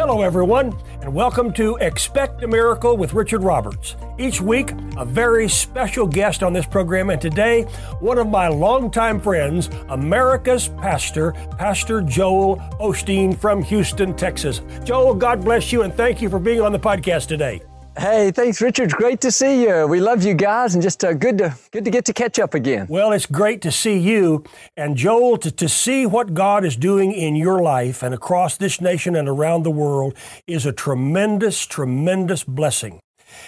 Hello, everyone, and welcome to Expect a Miracle with Richard Roberts. Each week, a very special guest on this program, and today, one of my longtime friends, America's pastor, Pastor Joel Osteen from Houston, Texas. Joel, God bless you, and thank you for being on the podcast today. Hey, thanks, Richard. Great to see you. We love you guys, and just uh, good to good to get to catch up again. Well, it's great to see you and Joel to, to see what God is doing in your life and across this nation and around the world is a tremendous, tremendous blessing.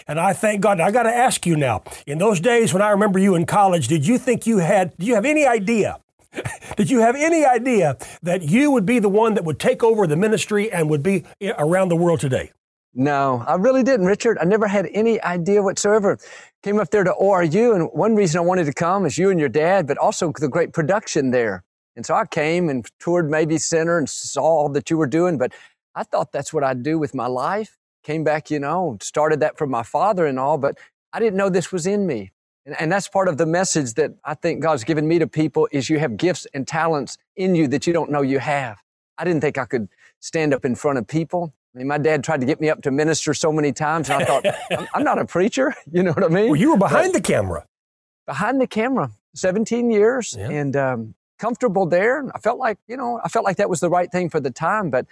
And I thank God. I got to ask you now. In those days when I remember you in college, did you think you had? Do you have any idea? Did you have any idea that you would be the one that would take over the ministry and would be around the world today? No, I really didn't, Richard. I never had any idea whatsoever. Came up there to ORU, and one reason I wanted to come is you and your dad, but also the great production there. And so I came and toured Mabee Center and saw all that you were doing, but I thought that's what I'd do with my life. Came back, you know, started that from my father and all, but I didn't know this was in me. And, and that's part of the message that I think God's given me to people is you have gifts and talents in you that you don't know you have. I didn't think I could stand up in front of people. I mean, my dad tried to get me up to minister so many times, and I thought, I'm, I'm, not a preacher. You know what I mean? Well, you were behind but the camera. Behind the camera, 17 years, yeah. and um, comfortable there. I felt like, you know, I felt like that was the right thing for the time. But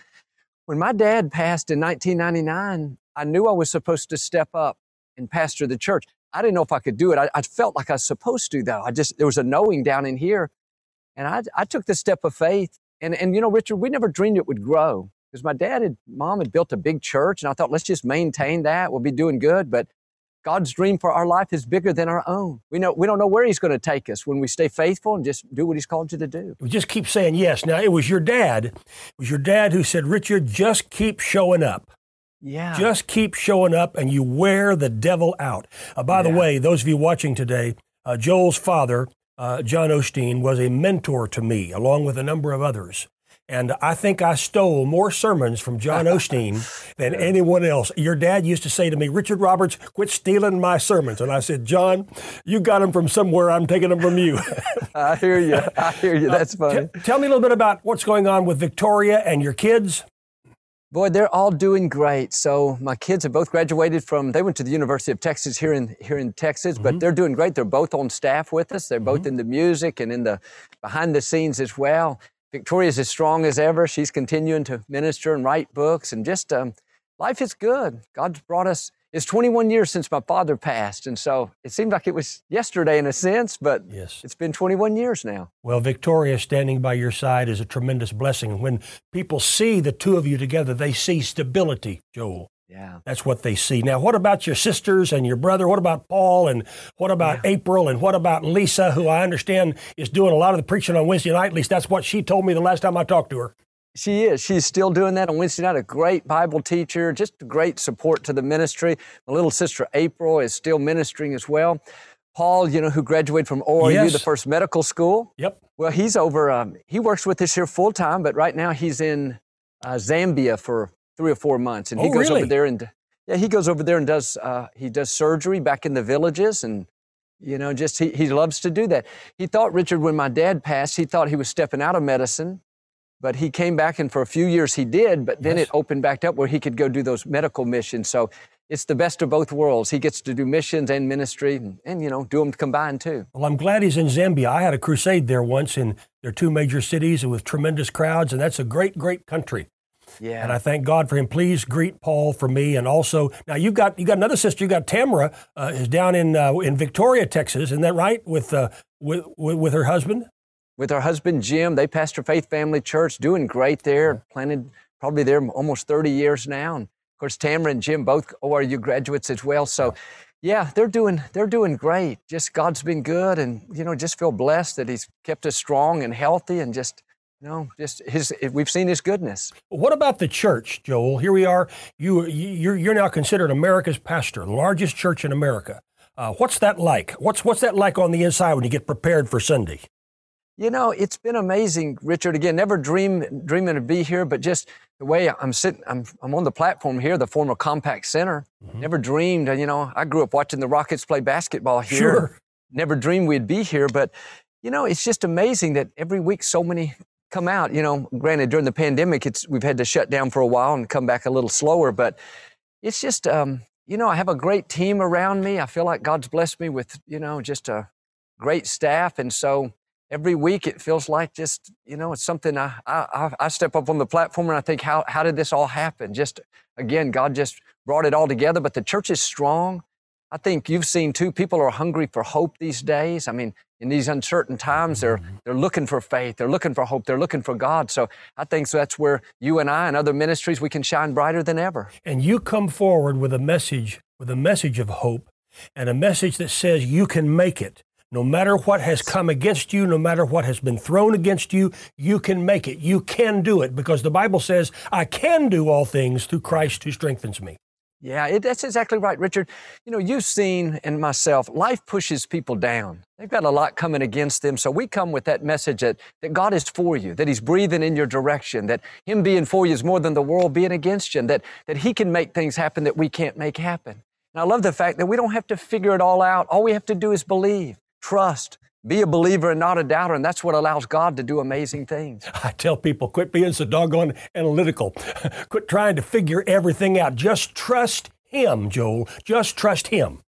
when my dad passed in 1999, I knew I was supposed to step up and pastor the church. I didn't know if I could do it. I, I felt like I was supposed to, though. I just, there was a knowing down in here. And I, I took the step of faith. And, and, you know, Richard, we never dreamed it would grow because my dad and mom had built a big church, and I thought, let's just maintain that. We'll be doing good. But God's dream for our life is bigger than our own. We know we don't know where He's going to take us when we stay faithful and just do what He's called you to do. We just keep saying yes. Now it was your dad. It was your dad who said, Richard, just keep showing up. Yeah. Just keep showing up, and you wear the devil out. Uh, by yeah. the way, those of you watching today, uh, Joel's father, uh, John Osteen, was a mentor to me, along with a number of others. And I think I stole more sermons from John Osteen than anyone else. Your dad used to say to me, Richard Roberts, quit stealing my sermons. And I said, John, you got them from somewhere. I'm taking them from you. I hear you. I hear you. That's funny. Uh, t- tell me a little bit about what's going on with Victoria and your kids. Boy, they're all doing great. So my kids have both graduated from. They went to the University of Texas here in here in Texas, mm-hmm. but they're doing great. They're both on staff with us. They're mm-hmm. both in the music and in the behind the scenes as well. Victoria's as strong as ever. She's continuing to minister and write books, and just um, life is good. God's brought us. It's 21 years since my father passed, and so it seemed like it was yesterday in a sense, but yes. it's been 21 years now. Well, Victoria standing by your side is a tremendous blessing. When people see the two of you together, they see stability, Joel. Yeah. That's what they see. Now, what about your sisters and your brother? What about Paul? And what about yeah. April? And what about Lisa, who I understand is doing a lot of the preaching on Wednesday night? At least that's what she told me the last time I talked to her. She is. She's still doing that on Wednesday night. A great Bible teacher, just great support to the ministry. My little sister April is still ministering as well. Paul, you know, who graduated from ORU, yes. the first medical school. Yep. Well, he's over. Um, he works with us here full time, but right now he's in uh, Zambia for three or four months, and oh, he goes really? over there and yeah, he goes over there and does uh, he does surgery back in the villages, and you know, just he he loves to do that. He thought Richard, when my dad passed, he thought he was stepping out of medicine, but he came back, and for a few years he did, but then yes. it opened back up where he could go do those medical missions. So it's the best of both worlds. He gets to do missions and ministry, and, and, you know, do them combined too. Well, I'm glad he's in Zambia. I had a crusade there once in their two major cities with tremendous crowds, and that's a great, great country. Yeah. And I thank God for him. Please greet Paul for me. And also, now you've got you got another sister. You got Tamara uh, is down in uh, in Victoria, Texas. Isn't that right? With, uh, with with her husband. With her husband Jim, they pastor Faith Family Church, doing great there. Planted probably there almost 30 years now. And of course, Tamara and Jim both ORU graduates as well. So. Yeah, they're doing they're doing great. Just God's been good, and you know, just feel blessed that He's kept us strong and healthy, and just no, just his. We've seen his goodness. What about the church, Joel? Here we are. You you're, you're now considered America's pastor, the largest church in America. Uh, what's that like? What's what's that like on the inside when you get prepared for Sunday? You know, it's been amazing, Richard. Again, never dream dreaming to be here, but just the way I'm sitting, I'm I'm on the platform here, the former Compaq Center. Mm-hmm. Never dreamed. You know, I grew up watching the Rockets play basketball here. Sure. Never dreamed we'd be here, but you know, it's just amazing that every week so many come out. You know, granted, during the pandemic, it's we've had to shut down for a while and come back a little slower, but it's just, um, you know, I have a great team around me. I feel like God's blessed me with, you know, just a great staff, and so every week it feels like just, you know, it's something I I, I step up on the platform and I think, how how did this all happen? Just again, God just brought it all together. But the church is strong. I think you've seen too, people are hungry for hope these days. I mean, in these uncertain times, they're, mm-hmm. they're looking for faith, they're looking for hope, they're looking for God. So I think so that's where you and I and other ministries, we can shine brighter than ever. And you come forward with a message, with a message of hope and a message that says you can make it. No matter what has come against you, no matter what has been thrown against you, you can make it. You can do it because the Bible says, I can do all things through Christ who strengthens me. Yeah, it, that's exactly right, Richard. You know, you've seen and myself, life pushes people down. They've got a lot coming against them. So we come with that message that, that God is for you, that He's breathing in your direction, that Him being for you is more than the world being against you, and that, that He can make things happen that we can't make happen. And I love the fact that we don't have to figure it all out. All we have to do is believe, trust, be a believer and not a doubter, and that's what allows God to do amazing things. I tell people, quit being so doggone analytical. quit trying to figure everything out. Just trust Him, Joel. Just trust Him.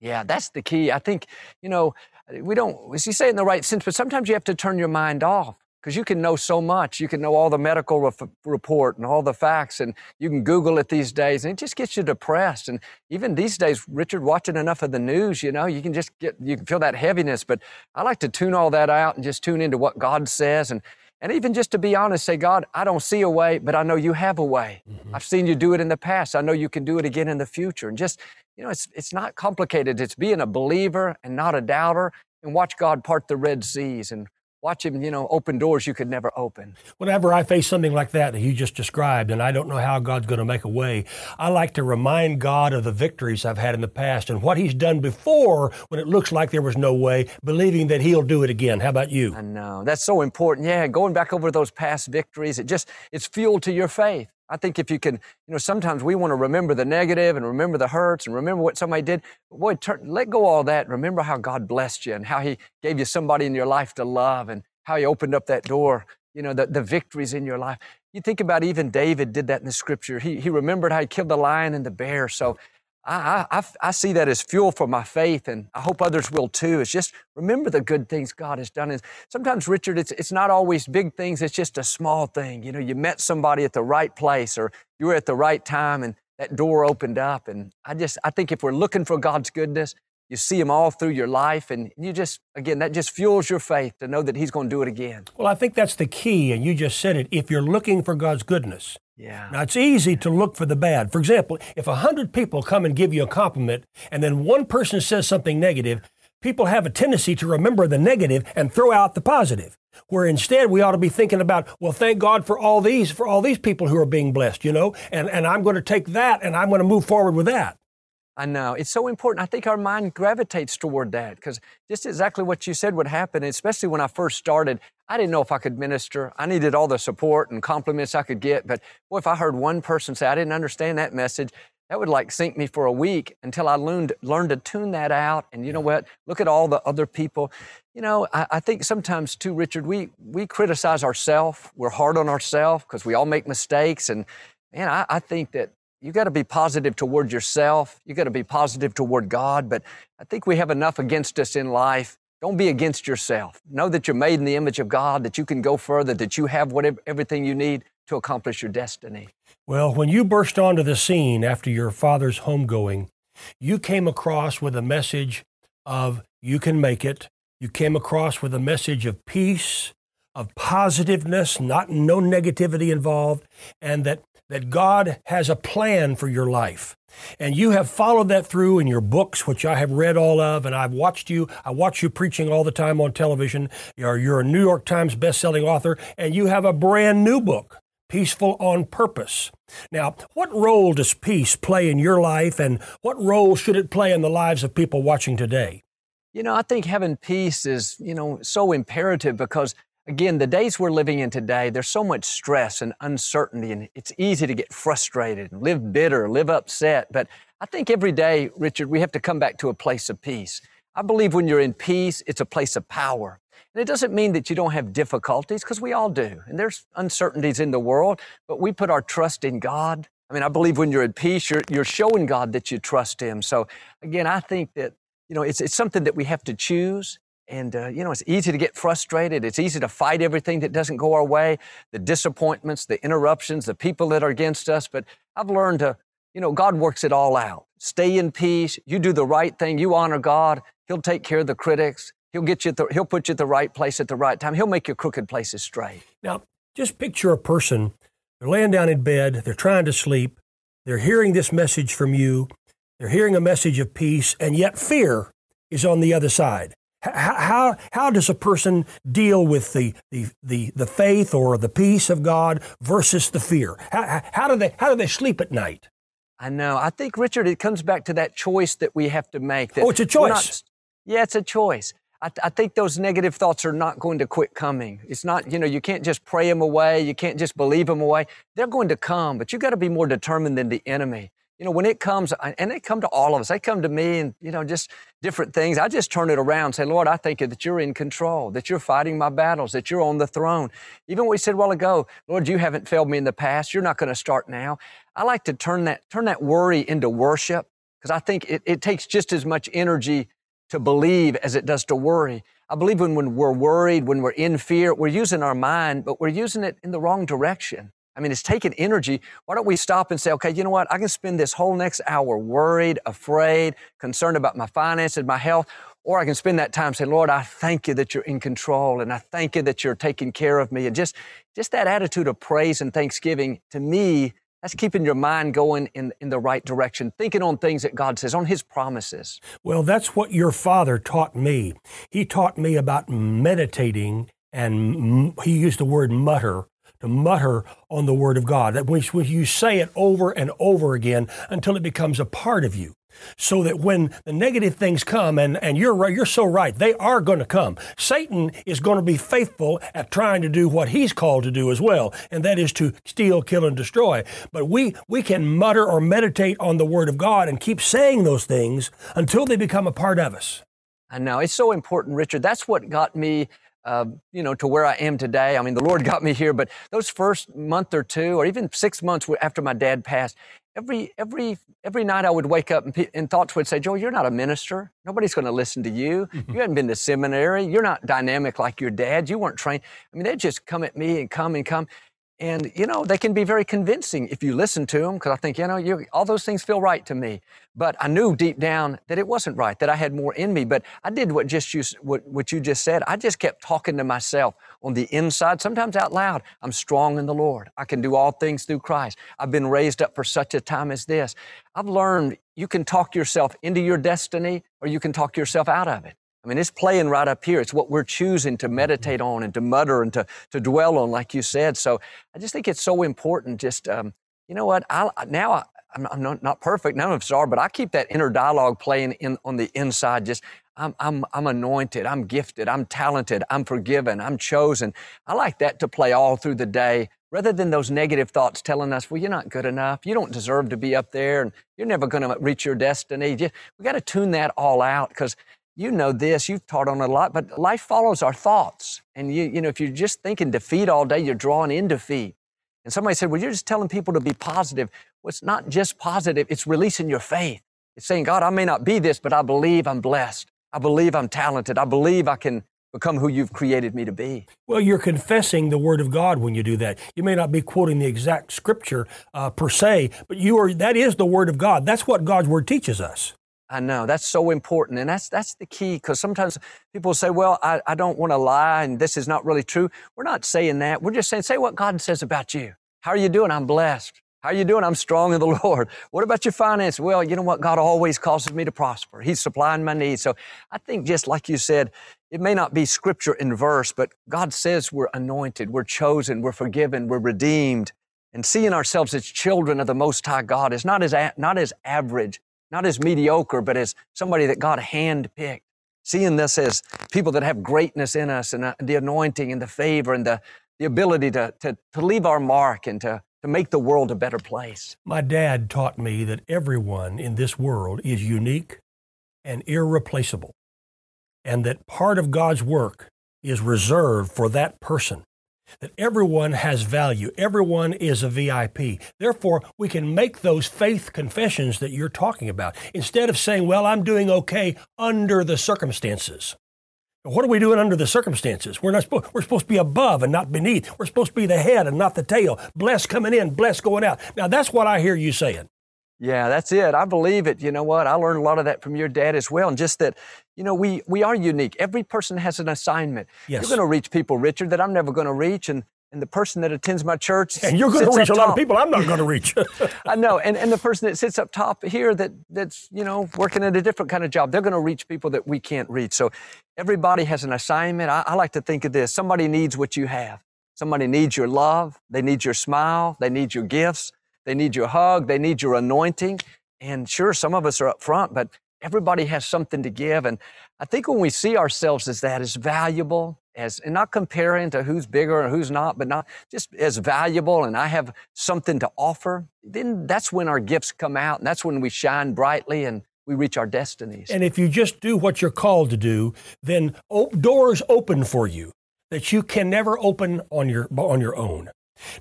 Yeah, that's the key. I think, you know, we don't, is he saying the right sense, but sometimes you have to turn your mind off because you can know so much. You can know all the medical re- report and all the facts, and you can Google it these days, and it just gets you depressed. And even these days, Richard, watching enough of the news, you know, you can just get, you can feel that heaviness. But I like to tune all that out and just tune into what God says. And, and even just to be honest, say, God, I don't see a way, but I know you have a way. Mm-hmm. I've seen you do it in the past. I know you can do it again in the future. And just, you know, it's, it's not complicated. It's being a believer and not a doubter and watch God part the Red Seas and watch him, you know, open doors you could never open. Whenever I face something like that that you just described, and I don't know how God's going to make a way, I like to remind God of the victories I've had in the past and what He's done before when it looks like there was no way, believing that He'll do it again. How about you? I know that's so important. Yeah, going back over those past victories, it just it's fuel to your faith. I think if you can, you know, sometimes we want to remember the negative and remember the hurts and remember what somebody did. Boy, turn, let go all that. Remember how God blessed you and how He gave you somebody in your life to love and how He opened up that door, you know, the, the victories in your life. You think about even David did that in the scripture. He, he remembered how he killed the lion and the bear. So I, I, I see that as fuel for my faith, and I hope others will too. It's just remember the good things God has done. And sometimes, Richard, it's, it's not always big things, it's just a small thing. You know, you met somebody at the right place or you were at the right time and that door opened up. And I just, I think if we're looking for God's goodness, you see him all through your life and you just again that just fuels your faith to know that he's going to do it again well i think that's the key and you just said it if you're looking for god's goodness yeah. Now it's easy to look for the bad. For example, if a hundred people come and give you a compliment, and then one person says something negative, people have a tendency to remember the negative and throw out the positive. Where instead we ought to be thinking about, well, thank God for all these, for all these people who are being blessed, you know, and, and I'm going to take that and I'm going to move forward with that. I know. It's so important. I think our mind gravitates toward that because just exactly what you said would happen, especially when I first started. I didn't know if I could minister. I needed all the support and compliments I could get. But boy, if I heard one person say, I didn't understand that message, that would like sink me for a week until I learned, learned to tune that out. And you know what? Look at all the other people. You know, I, I think sometimes too, Richard, we, we criticize ourselves. We're hard on ourselves because we all make mistakes. And man, I, I think that you got to be positive toward yourself. You got to be positive toward God. But I think we have enough against us in life. Don't be against yourself. Know that you're made in the image of God, that you can go further, that you have whatever, everything you need to accomplish your destiny. Well, when you burst onto the scene after your father's homegoing, you came across with a message of you can make it. You came across with a message of peace, of positiveness, not no negativity involved, and that that God has a plan for your life. And you have followed that through in your books, which I have read all of, and I've watched you. I watch you preaching all the time on television. You're, you're a New York Times best-selling author, and you have a brand new book, Peaceful on Purpose. Now, what role does peace play in your life, and what role should it play in the lives of people watching today? You know, I think having peace is, you know, so imperative because Again, the days we're living in today, there's so much stress and uncertainty, and it's easy to get frustrated and live bitter, live upset. But I think every day, Richard, we have to come back to a place of peace. I believe when you're in peace, it's a place of power. And it doesn't mean that you don't have difficulties, because we all do. And there's uncertainties in the world, but we put our trust in God. I mean, I believe when you're at peace, you're, you're showing God that you trust Him. So again, I think that, you know, it's, it's something that we have to choose. And, uh, you know, it's easy to get frustrated. It's easy to fight everything that doesn't go our way, the disappointments, the interruptions, the people that are against us. But I've learned to, you know, God works it all out. Stay in peace. You do the right thing. You honor God. He'll take care of the critics. He'll get you. He'll put you at the right place at the right time. He'll make your crooked places straight. Now, just picture a person. They're laying down in bed. They're trying to sleep. They're hearing this message from you. They're hearing a message of peace, and yet fear is on the other side. How, how, how does a person deal with the, the, the, the faith or the peace of God versus the fear? How, how, do they, how do they sleep at night? I know. I think, Richard, it comes back to that choice that we have to make. That oh, it's a choice. Not, yeah, it's a choice. I, I, think those negative thoughts are not going to quit coming. It's not, you know, you can't just pray them away. You can't just believe them away. They're going to come, but you got to be more determined than the enemy you know, when it comes, and they come to all of us, they come to me and, you know, just different things. I just turn it around and say, Lord, I thank you that you're in control, that you're fighting my battles, that you're on the throne. Even we said a while ago, Lord, you haven't failed me in the past. You're not going to start now. I like to turn that, turn that worry into worship because I think it, it takes just as much energy to believe as it does to worry. I believe when, when we're worried, when we're in fear, we're using our mind, but we're using it in the wrong direction. I mean, it's taking energy. Why don't we stop and say, okay, you know what? I can spend this whole next hour worried, afraid, concerned about my finances, my health, or I can spend that time saying, Lord, I thank you that you're in control and I thank you that you're taking care of me. And just, just that attitude of praise and thanksgiving, to me, that's keeping your mind going in, in the right direction, thinking on things that God says, on His promises. Well, that's what your father taught me. He taught me about meditating, and he used the word mutter to mutter on the Word of God. That when you say it over and over again until it becomes a part of you. So that when the negative things come, and, and you're right, you're so right, they are going to come. Satan is going to be faithful at trying to do what he's called to do as well, and that is to steal, kill, and destroy. But we we can mutter or meditate on the Word of God and keep saying those things until they become a part of us. I know it's so important, Richard. That's what got me uh, you know, to where I am today. I mean, the Lord got me here, but those first month or two, or even six months after my dad passed, every every every night I would wake up and, and thoughts would say, "Joel, you're not a minister. Nobody's going to listen to you. Mm-hmm. You haven't been to seminary. You're not dynamic like your dad. You weren't trained." I mean, they'd just come at me and come and come. And, you know, they can be very convincing if you listen to them, because I think, you know, you, all those things feel right to me. But I knew deep down that it wasn't right, that I had more in me. But I did what just you, what, what you just said. I just kept talking to myself on the inside, sometimes out loud. I'm strong in the Lord. I can do all things through Christ. I've been raised up for such a time as this. I've learned you can talk yourself into your destiny or you can talk yourself out of it. I mean, it's playing right up here. It's what we're choosing to meditate on and to mutter and to, to dwell on, like you said. So I just think it's so important. Just, um, you know what? I, now I, am I'm not, not perfect. None of us are, but I keep that inner dialogue playing in, on the inside. Just, I'm, I'm, I'm anointed. I'm gifted. I'm talented. I'm forgiven. I'm chosen. I like that to play all through the day rather than those negative thoughts telling us, well, you're not good enough. You don't deserve to be up there and you're never going to reach your destiny. We got to tune that all out because you know this, you've taught on a lot, but life follows our thoughts. And you, you know, if you're just thinking defeat all day, you're drawing in defeat. And somebody said, well, you're just telling people to be positive. Well, it's not just positive, it's releasing your faith. It's saying, God, I may not be this, but I believe I'm blessed. I believe I'm talented. I believe I can become who you've created me to be. Well, you're confessing the Word of God when you do that. You may not be quoting the exact scripture uh, per se, but you are. That is the Word of God. That's what God's Word teaches us. I know that's so important, and that's that's the key. Because sometimes people say, "Well, I, I don't want to lie, and this is not really true." We're not saying that. We're just saying, "Say what God says about you. How are you doing? I'm blessed. How are you doing? I'm strong in the Lord. What about your finances? Well, you know what? God always causes me to prosper. He's supplying my needs. So I think, just like you said, it may not be scripture in verse, but God says we're anointed, we're chosen, we're forgiven, we're redeemed, and seeing ourselves as children of the Most High God is not as not as average not as mediocre, but as somebody that God handpicked. Seeing this as people that have greatness in us and uh, the anointing and the favor and the, the ability to, to, to leave our mark and to, to make the world a better place. My dad taught me that everyone in this world is unique and irreplaceable, and that part of God's work is reserved for that person. That everyone has value. Everyone is a VIP. Therefore, we can make those faith confessions that you're talking about instead of saying, well, I'm doing okay under the circumstances. What are we doing under the circumstances? We're not supposed, we're supposed to be above and not beneath. We're supposed to be the head and not the tail. Blessed coming in, blessed going out. Now that's what I hear you saying. Yeah, that's it. I believe it. You know what? I learned a lot of that from your dad as well. And just that, you know, we, we are unique. Every person has an assignment. Yes. You're going to reach people, Richard, that I'm never going to reach. And, and the person that attends my church. And you're going to reach a lot of people I'm not going to reach. I know. And, and the person that sits up top here that, that's, you know, working at a different kind of job, they're going to reach people that we can't reach. So everybody has an assignment. I, I like to think of this somebody needs what you have. Somebody needs your love. They need your smile. They need your gifts. They need your hug. They need your anointing. And sure, some of us are up front, but everybody has something to give. And I think when we see ourselves as that, as valuable, as and not comparing to who's bigger and who's not, but not just as valuable and I have something to offer, then that's when our gifts come out and that's when we shine brightly and we reach our destinies. And if you just do what you're called to do, then doors open for you that you can never open on your on your own.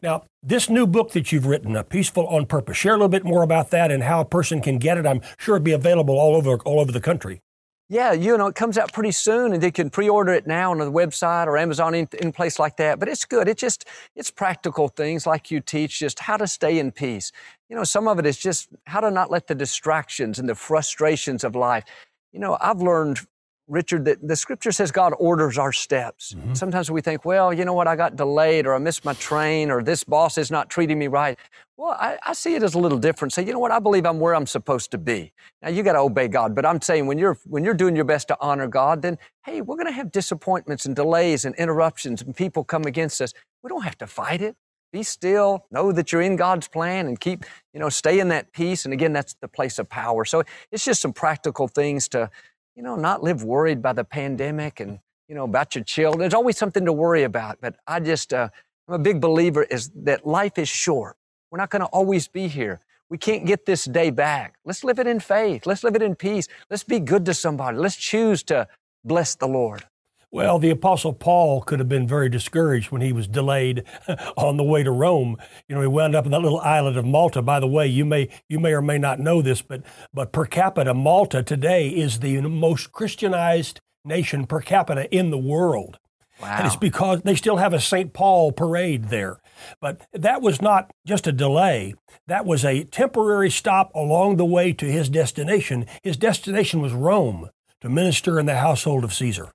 Now, this new book that you've written, A Peaceful on Purpose, share a little bit more about that and how a person can get it. I'm sure it'll be available all over all over the country. Yeah, you know, it comes out pretty soon and they can pre-order it now on the website or Amazon in, in place like that. But it's good. It's just, it's practical things like you teach, just how to stay in peace. You know, some of it is just how to not let the distractions and the frustrations of life. You know, I've learned Richard, that the scripture says God orders our steps. Mm-hmm. Sometimes we think, well, you know what, I got delayed or I missed my train or this boss is not treating me right. Well, I, I see it as a little different. Say, you know what, I believe I'm where I'm supposed to be. Now you got to obey God, but I'm saying when you're when you're doing your best to honor God, then hey, we're going to have disappointments and delays and interruptions and people come against us. We don't have to fight it. Be still, know that you're in God's plan and keep, you know, stay in that peace. And again, that's the place of power. So it's just some practical things to you know, not live worried by the pandemic and, you know, about your children. There's always something to worry about. But I just, uh, I'm a big believer is that life is short. We're not going to always be here. We can't get this day back. Let's live it in faith. Let's live it in peace. Let's be good to somebody. Let's choose to bless the Lord. Well, the Apostle Paul could have been very discouraged when he was delayed on the way to Rome. You know, he wound up in that little island of Malta. By the way, you may you may or may not know this, but but per capita, Malta today is the most Christianized nation per capita in the world. Wow. And it's because they still have a St. Paul parade there. But that was not just a delay. That was a temporary stop along the way to his destination. His destination was Rome to minister in the household of Caesar.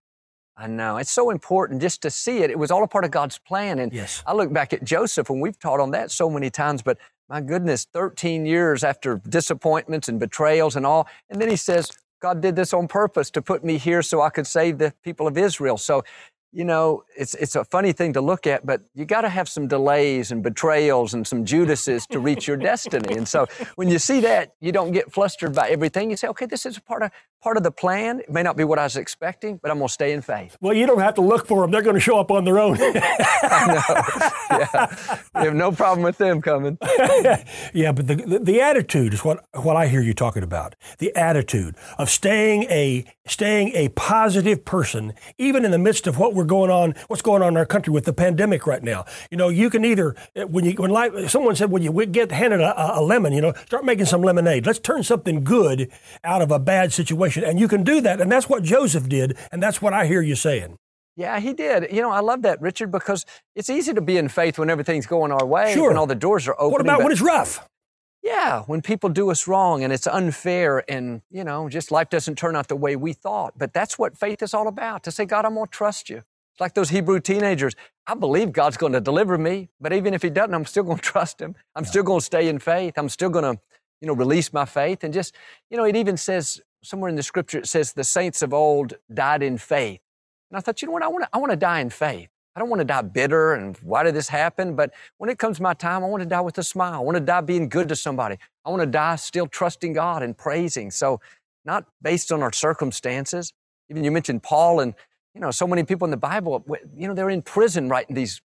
I know. It's so important just to see it. It was all a part of God's plan. And yes. I look back at Joseph, and we've taught on that so many times, but my goodness, 13 years after disappointments and betrayals and all. And then he says, God did this on purpose to put me here so I could save the people of Israel. So you know, it's it's a funny thing to look at, but you got to have some delays and betrayals and some Judases to reach your destiny. And so when you see that, you don't get flustered by everything. You say, okay, this is a part of part of the plan. It may not be what I was expecting, but I'm going to stay in faith. Well, you don't have to look for them; they're going to show up on their own. I know. Yeah, you have no problem with them coming. yeah, but the, the the attitude is what what I hear you talking about. The attitude of staying a staying a positive person, even in the midst of what we're going on, what's going on in our country with the pandemic right now. You know, you can either eh, when you when life, someone said when you get handed a, a lemon, you know, start making some lemonade. Let's turn something good out of a bad situation, and you can do that, and that's what Joseph did, and that's what I hear you saying. Yeah, he did. You know, I love that, Richard, because it's easy to be in faith when everything's going our way sure. and all the doors are open. What about when it's rough? Yeah, when people do us wrong and it's unfair and, you know, just life doesn't turn out the way we thought. But that's what faith is all about to say, God, I'm going to trust you. It's like those Hebrew teenagers. I believe God's going to deliver me, but even if He doesn't, I'm still going to trust Him. I'm yeah. still going to stay in faith. I'm still going to, you know, release my faith. And just, you know, it even says somewhere in the scripture, it says the saints of old died in faith. And I thought, you know what? I want to, I want to die in faith. I don't want to die bitter and why did this happen? But when it comes my time, I want to die with a smile. I want to die being good to somebody. I want to die still trusting God and praising. So, not based on our circumstances. Even you mentioned Paul and you know, so many people in the Bible, you know, they're in prison writing these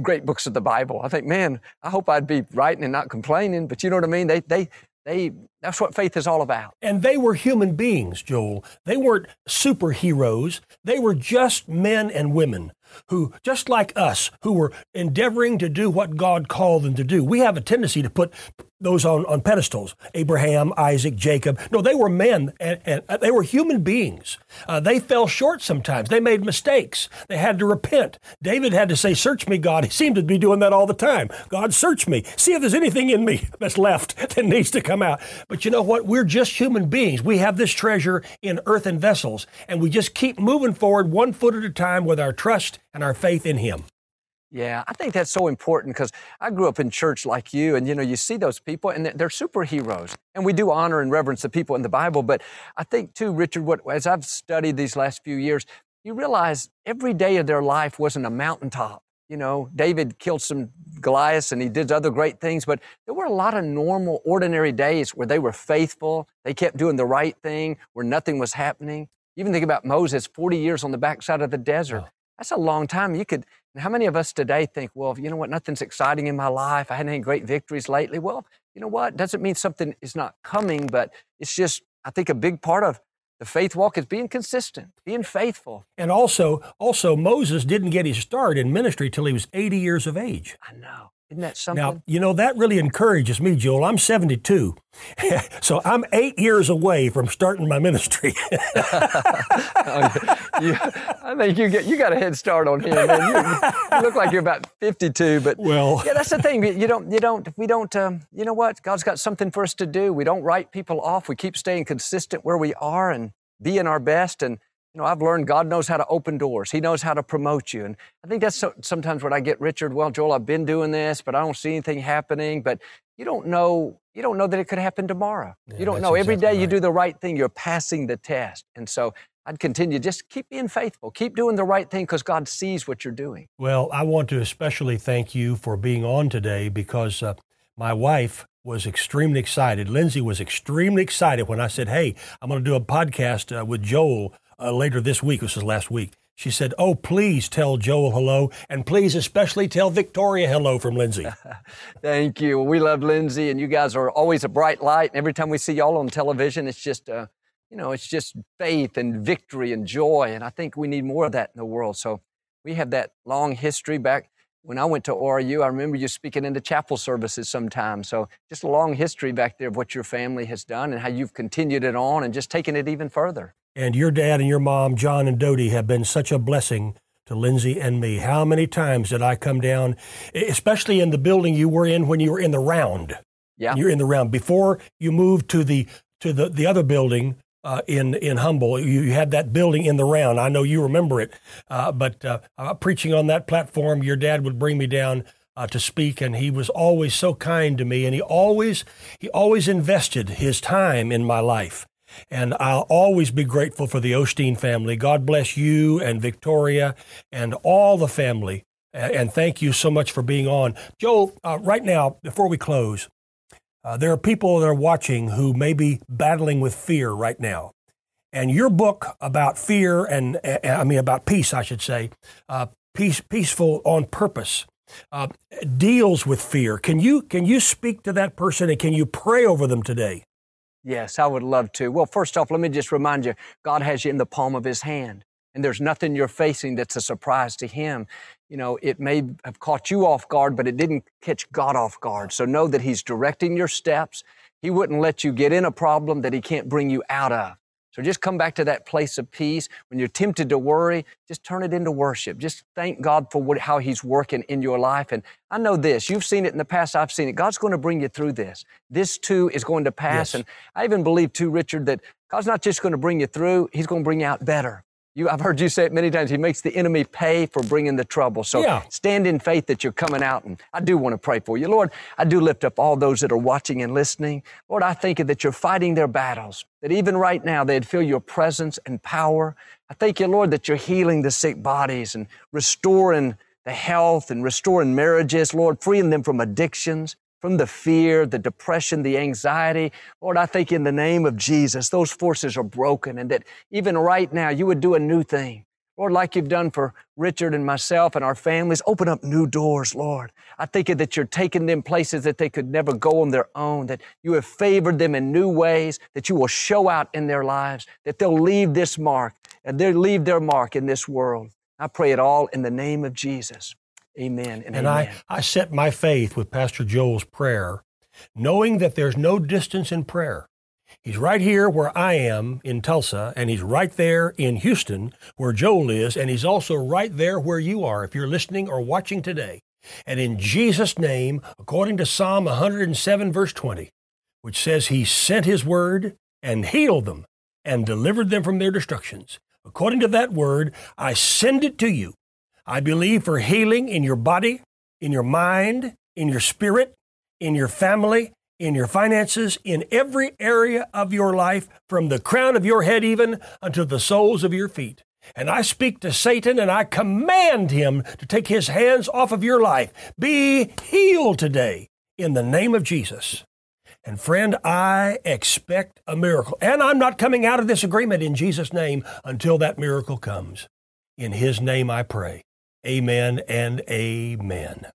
great books of the Bible. I think, man, I hope I'd be writing and not complaining, but you know what I mean? They, they, they that's what faith is all about. And they were human beings, Joel. They weren't superheroes. They were just men and women who, just like us, who were endeavoring to do what God called them to do. We have a tendency to put those on, on pedestals Abraham, Isaac, Jacob. No, they were men and, and uh, they were human beings. Uh, they fell short sometimes. They made mistakes. They had to repent. David had to say, Search me, God. He seemed to be doing that all the time. God, search me. See if there's anything in me that's left that needs to come out. But you know what? We're just human beings. We have this treasure in earthen vessels, and we just keep moving forward one foot at a time with our trust and our faith in Him. Yeah, I think that's so important because I grew up in church like you, and you know, you see those people, and they're superheroes, and we do honor and reverence the people in the Bible. But I think too, Richard, what as I've studied these last few years, you realize every day of their life wasn't a mountaintop. You know, David killed some Goliaths and he did other great things, but there were a lot of normal, ordinary days where they were faithful. They kept doing the right thing, where nothing was happening. Even think about Moses, 40 years on the backside of the desert. That's a long time. You could, how many of us today think, well, you know what, nothing's exciting in my life. I hadn't any great victories lately. Well, you know what? Doesn't mean something is not coming, but it's just, I think a big part of the faith walk is being consistent, being faithful. And also, also Moses didn't get his start in ministry till he was 80 years of age. I know. Isn't that something? Now, you know, that really encourages me, Joel. I'm 72. so I'm eight years away from starting my ministry. oh, you, I think you get you got a head start on him. You, you, look like you're about 52, but well, yeah, that's the thing. You don't, you don't, we don't. Um, you know what? God's got something for us to do. We don't write people off. We keep staying consistent where we are and being our best and you know, I've learned God knows how to open doors. He knows how to promote you. And I think that's so, sometimes what I get, Richard. Well, Joel, I've been doing this, but I don't see anything happening. But you don't know, you don't know that it could happen tomorrow. Yeah, you don't know. Every day right. you do the right thing, you're passing the test. And so I'd continue, just keep being faithful. Keep doing the right thing because God sees what you're doing. Well, I want to especially thank you for being on today because uh, my wife was extremely excited. Lindsay was extremely excited when I said, Hey, I'm going to do a podcast uh, with Joel uh, later this week. This was last week. She said, Oh, please tell Joel hello, and please especially tell Victoria hello from Lindsay. Thank you. We love Lindsay, and you guys are always a bright light. And every time we see y'all on television, it's just, uh, you know, it's just faith and victory and joy. And I think we need more of that in the world. So we have that long history back when I went to ORU. I remember you speaking into chapel services sometimes. So just a long history back there of what your family has done and how you've continued it on and just taken it even further. And your dad and your mom, John and Dodie, have been such a blessing to Lindsay and me. How many times did I come down, especially in the building you were in when you were in the round? Yeah. You're in the round. Before you moved to the to the, the other building uh, in in Humble, you, you, had that building in the round. I know you remember it. Uh, but uh, uh preaching on that platform, your dad would bring me down uh, to speak, and he was always so kind to me, and he always he always invested his time in my life. And I'll always be grateful for the Osteen family. God bless you and Victoria and all the family. And thank you so much for being on. Joel, uh, right now, before we close, uh, there are people that are watching who may be battling with fear right now. And your book about fear and, uh, I mean, about peace, I should say, uh, peace, peaceful on purpose, uh, deals with fear. Can you, can you speak to that person and can you pray over them today? Yes, I would love to. Well, first off, let me just remind you God has you in the palm of His hand, and there's nothing you're facing that's a surprise to Him. You know, it may have caught you off guard, but it didn't catch God off guard. So know that He's directing your steps. He wouldn't let you get in a problem that He can't bring you out of. So just come back to that place of peace. When you're tempted to worry, just turn it into worship. Just thank God for what, how He's working in your life. And I know this, you've seen it in the past, I've seen it. God's going to bring you through this. This too is going to pass. Yes. And I even believe too, Richard, that God's not just going to bring you through, He's going to bring you out better. You, I've heard you say it many times. He makes the enemy pay for bringing the trouble. So yeah. stand in faith that you're coming out. And I do want to pray for you. Lord, I do lift up all those that are watching and listening. Lord, I thank you that you're fighting their battles, that even right now they'd feel your presence and power. I thank you, Lord, that you're healing the sick bodies and restoring the health and restoring marriages, Lord, freeing them from addictions from the fear, the depression, the anxiety. Lord, I think in the name of Jesus, those forces are broken and that even right now you would do a new thing. Lord, like you've done for Richard and myself and our families, open up new doors, Lord. I think that you're taking them places that they could never go on their own, that you have favored them in new ways, that you will show out in their lives, that they'll leave this mark, and they'll leave their mark in this world. I pray it all in the name of Jesus. Amen and, and amen. I, I set my faith with Pastor Joel's prayer, knowing that there's no distance in prayer. He's right here where I am in Tulsa, and he's right there in Houston where Joel is, and he's also right there where you are if you're listening or watching today. And in Jesus' name, according to Psalm 107, verse 20, which says he sent his word and healed them and delivered them from their destructions. According to that word, I send it to you. I believe for healing in your body, in your mind, in your spirit, in your family, in your finances, in every area of your life, from the crown of your head even unto the soles of your feet. And I speak to Satan and I command him to take his hands off of your life. Be healed today in the name of Jesus. And friend, I expect a miracle. And I'm not coming out of this agreement in Jesus' name until that miracle comes. In his name I pray. Amen and amen.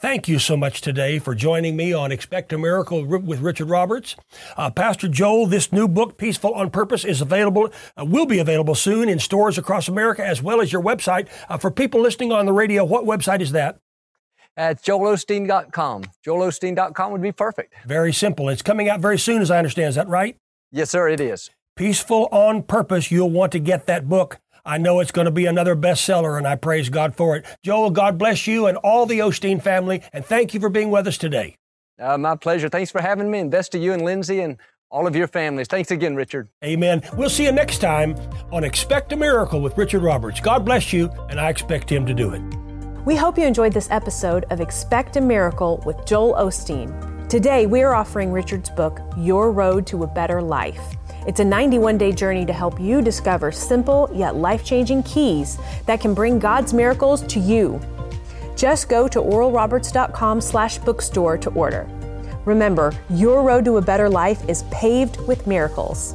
Thank you so much today for joining me on Expect a Miracle with Richard Roberts. Uh, Pastor Joel, this new book, Peaceful on Purpose, is available, uh, will be available soon in stores across America as well as your website. Uh, for people listening on the radio, what website is that? At joelosteen.com. Joelosteen.com would be perfect. Very simple. It's coming out very soon, as I understand. Is that right? Yes, sir, it is. Peaceful on Purpose. You'll want to get that book. I know it's going to be another bestseller, and I praise God for it. Joel, God bless you and all the Osteen family, and thank you for being with us today. Uh, my pleasure. Thanks for having me, and best to you and Lindsay and all of your families. Thanks again, Richard. Amen. We'll see you next time on Expect a Miracle with Richard Roberts. God bless you, and I expect Him to do it. We hope you enjoyed this episode of Expect a Miracle with Joel Osteen. Today, we are offering Richard's book, Your Road to a Better Life. It's a 91 day journey to help you discover simple yet life changing keys that can bring God's miracles to you. Just go to oralroberts.com slash bookstore to order. Remember, your road to a better life is paved with miracles.